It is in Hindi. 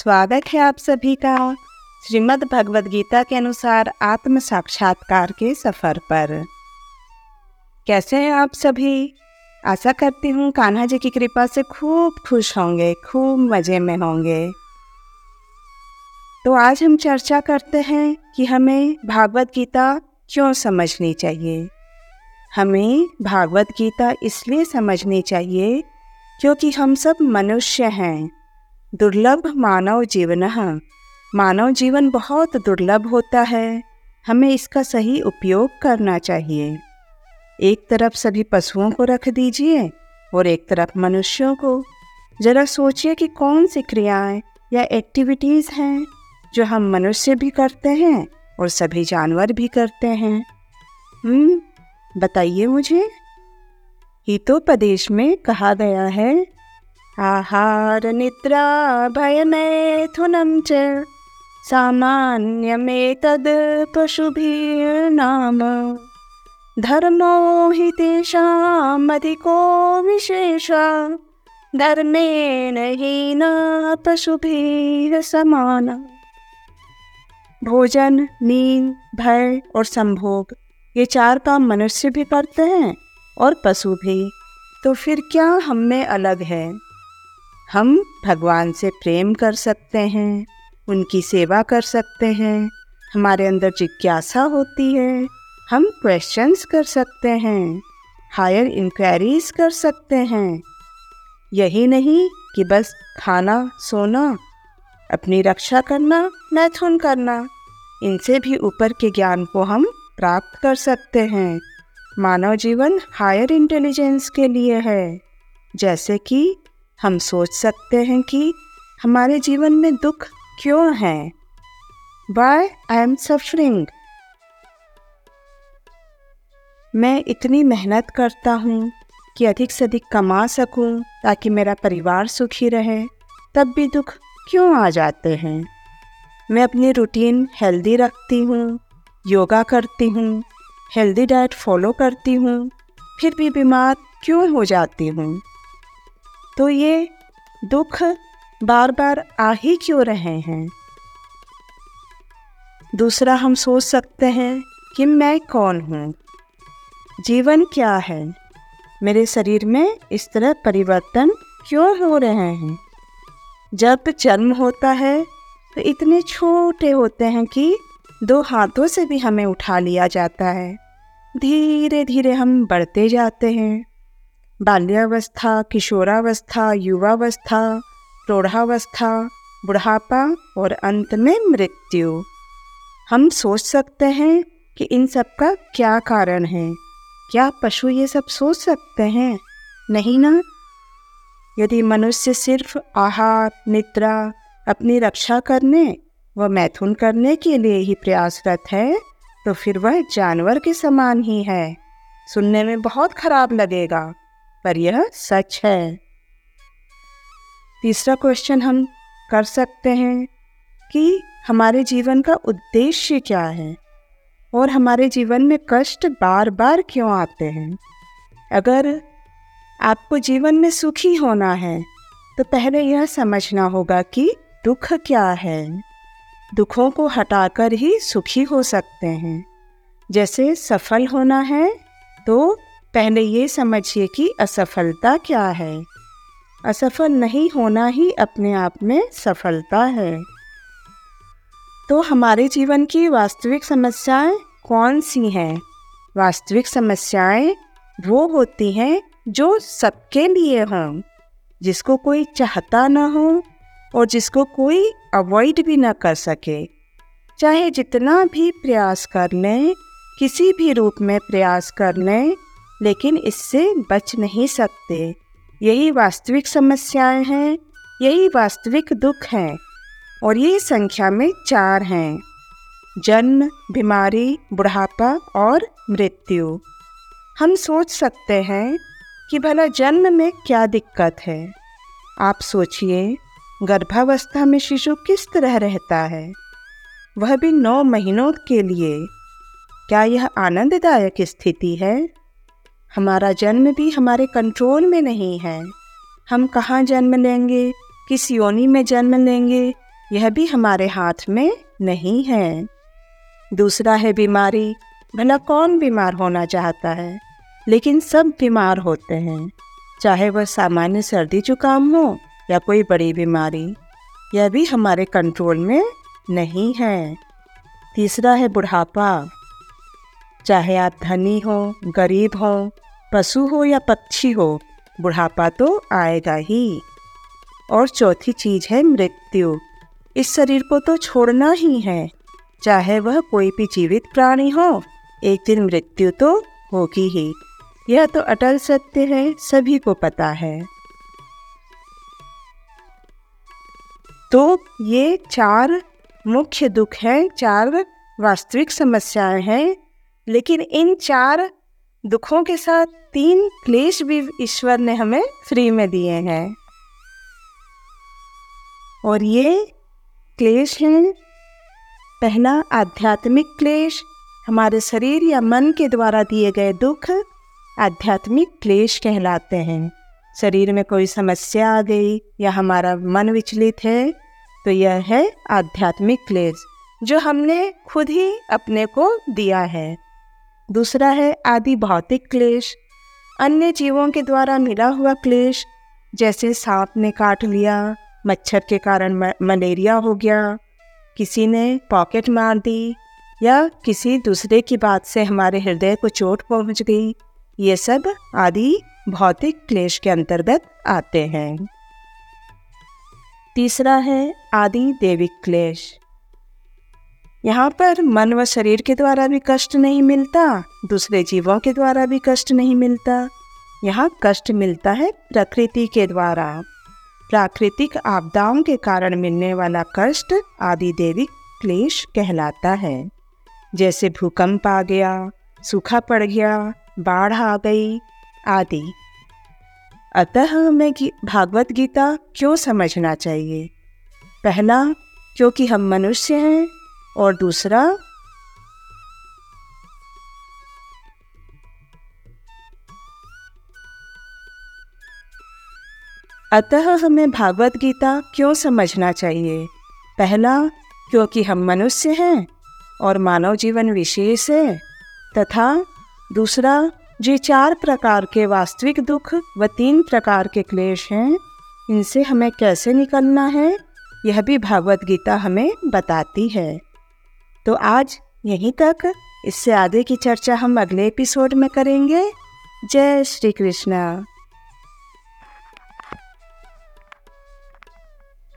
स्वागत है आप सभी का श्रीमद् भगवद गीता के अनुसार आत्म साक्षात्कार के सफ़र पर। कैसे हैं आप सभी? आशा करती हूँ कान्हा जी की कृपा से खूब खुश होंगे, खूब मज़े में होंगे। तो आज हम चर्चा करते हैं कि हमें भागवत गीता क्यों समझनी चाहिए? हमें भागवत गीता इसलिए समझनी चाहिए क्योंकि हम सब मनुष्य हैं। दुर्लभ मानव जीवन। मानव जीवन बहुत दुर्लभ होता है। हमें इसका सही उपयोग करना चाहिए। एक तरफ़ सभी पशुओं को रख दीजिए और एक तरफ़ मनुष्यों को। ज़रा सोचिए कि कौन सी क्रियाएँ या एक्टिविटीज़ हैं जो हम मनुष्य भी करते हैं और सभी जानवर भी करते हैं। हम्म बताइए मुझे। हितोपदेश में कहा गया है आहार निद्रा भय मैथुनम च सामान्यमेतद् पशुभिर्नाम धर्मो हि तेषामधिको विशेष। धर्मेण हीन पशुभिः समान। भोजन, नींद, भय और संभोग, ये चार काम मनुष्य भी करते हैं और पशु भी। तो फिर क्या हम में अलग है? हम भगवान से प्रेम कर सकते हैं, उनकी सेवा कर सकते हैं, हमारे अंदर जिज्ञासा होती है, हम क्वेश्चंस कर सकते हैं हायर इंक्वायरीज कर सकते हैं। यही नहीं कि बस खाना, सोना, अपनी रक्षा करना, मैथुन करना, इनसे भी ऊपर के ज्ञान को हम प्राप्त कर सकते हैं। मानव जीवन हायर इंटेलिजेंस के लिए है, जैसे कि हम सोच सकते हैं कि हमारे जीवन में दुख क्यों है? वाई आई एम सफरिंग मैं इतनी मेहनत करता हूँ कि अधिक से अधिक कमा सकूँ ताकि मेरा परिवार सुखी रहे, तब भी दुख क्यों आ जाते हैं? मैं अपनी रूटीन हेल्दी रखती हूँ योगा करती हूँ हेल्दी डाइट फॉलो करती हूँ, फिर भी बीमार क्यों हो जाती हूँ? तो ये दुख बार बार आ ही क्यों रहे हैं? दूसरा हम सोच सकते हैं कि मैं कौन हूँ? जीवन क्या है? मेरे शरीर में इस तरह परिवर्तन क्यों हो रहे हैं? जब जन्म होता है तो इतने छोटे होते हैं कि दो हाथों से भी हमें उठा लिया जाता है। धीरे धीरे हम बढ़ते जाते हैं। बाल्यावस्था, किशोरावस्था, युवावस्था, प्रौढ़ावस्था, बुढ़ापा और अंत में मृत्यु। हम सोच सकते हैं कि इन सब का क्या कारण है। क्या पशु ये सब सोच सकते हैं? नहीं ना? यदि मनुष्य सिर्फ़ आहार, निद्रा, अपनी रक्षा करने व मैथुन करने के लिए ही प्रयासरत है तो फिर वह जानवर के समान ही है। सुनने में बहुत खराब लगेगा। पर यह सच है। तीसरा क्वेश्चन हम कर सकते हैं कि हमारे जीवन का उद्देश्य क्या है और हमारे जीवन में कष्ट बार बार क्यों आते हैं? अगर आपको जीवन में सुखी होना है तो पहले यह समझना होगा कि दुख क्या है। दुखों को हटाकर ही सुखी हो सकते हैं। जैसे सफल होना है तो पहले ये समझिए कि असफलता क्या है। असफल नहीं होना ही अपने आप में सफलता है। तो हमारे जीवन की वास्तविक समस्याएँ कौन सी हैं? वास्तविक समस्याएँ वो होती हैं जो सबके लिए हों, जिसको कोई चाहता ना हो और जिसको कोई अवॉइड भी ना कर सके। चाहे जितना भी प्रयास कर लें, किसी भी रूप में प्रयास कर लें लेकिन इससे बच नहीं सकते। यही वास्तविक समस्याएँ हैं, यही वास्तविक दुख हैं, और ये संख्या में चार हैं। जन्म, बीमारी, बुढ़ापा और मृत्यु। हम सोच सकते हैं कि भला जन्म में क्या दिक्कत है। आप सोचिए, गर्भावस्था में शिशु किस तरह रहता है। वह भी नौ महीनों के लिए। क्या यह आनंददायक स्थिति है? हमारा जन्म भी हमारे कंट्रोल में नहीं है। हम कहाँ जन्म लेंगे? किस योनि में जन्म लेंगे? यह भी हमारे हाथ में नहीं है। दूसरा है बीमारी। भला कौन बीमार होना चाहता है? लेकिन सब बीमार होते हैं। चाहे वह सामान्य सर्दी जुकाम हो या कोई बड़ी बीमारी, यह भी हमारे कंट्रोल में नहीं है। तीसरा है बुढ़ापा। चाहे आप धनी हो, गरीब हो, पशु हो या पक्षी हो, बुढ़ापा तो आएगा ही। और चौथी चीज़ है मृत्यु। इस शरीर को तो छोड़ना ही है। चाहे वह कोई भी जीवित प्राणी हो, एक दिन मृत्यु तो होगी ही। यह तो अटल सत्य है, सभी को पता है। तो ये चार मुख्य दुख हैं, चार वास्तविक समस्याएँ हैं लेकिन इन चार दुखों के साथ तीन क्लेश भी ईश्वर ने हमें फ्री में दिए हैं। और ये क्लेश हैं, पहला आध्यात्मिक क्लेश, हमारे शरीर या मन के द्वारा दिए गए दुख आध्यात्मिक क्लेश कहलाते हैं। शरीर में कोई समस्या आ गई या हमारा मन विचलित है तो यह है आध्यात्मिक क्लेश, जो हमने खुद ही अपने को दिया है। दूसरा है आदि भौतिक क्लेश। अन्य जीवों के द्वारा मिला हुआ क्लेश, जैसे सांप ने काट लिया, मच्छर के कारण मलेरिया हो गया, किसी ने पॉकेट मार दी, या किसी दूसरे की बात से हमारे हृदय को चोट पहुँच गई, ये सब आदि भौतिक क्लेश के अंतर्गत आते हैं। तीसरा है आदि देविक क्लेश। यहाँ पर मन व शरीर के द्वारा भी कष्ट नहीं मिलता, दूसरे जीवों के द्वारा भी कष्ट नहीं मिलता। यहाँ कष्ट मिलता है प्रकृति के द्वारा। प्राकृतिक आपदाओं के कारण मिलने वाला कष्ट आदि देवी क्लेश कहलाता है। जैसे भूकंप आ गया, सूखा पड़ गया, बाढ़ आ गई आदि। अतः हमें भागवत गीता क्यों समझना चाहिए? पहला, क्योंकि हम मनुष्य हैं और दूसरा अतः हमें भागवत गीता क्यों समझना चाहिए? पहला, क्योंकि हम मनुष्य हैं और मानव जीवन विशेष है। तथा दूसरा जो चार प्रकार के वास्तविक दुख व तीन प्रकार के क्लेश हैं, इनसे हमें कैसे निकलना है? यह भी भागवत गीता हमें बताती है। तो आज यहीं तक। इससे आगे की चर्चा हम अगले एपिसोड में करेंगे। जय श्री कृष्णा।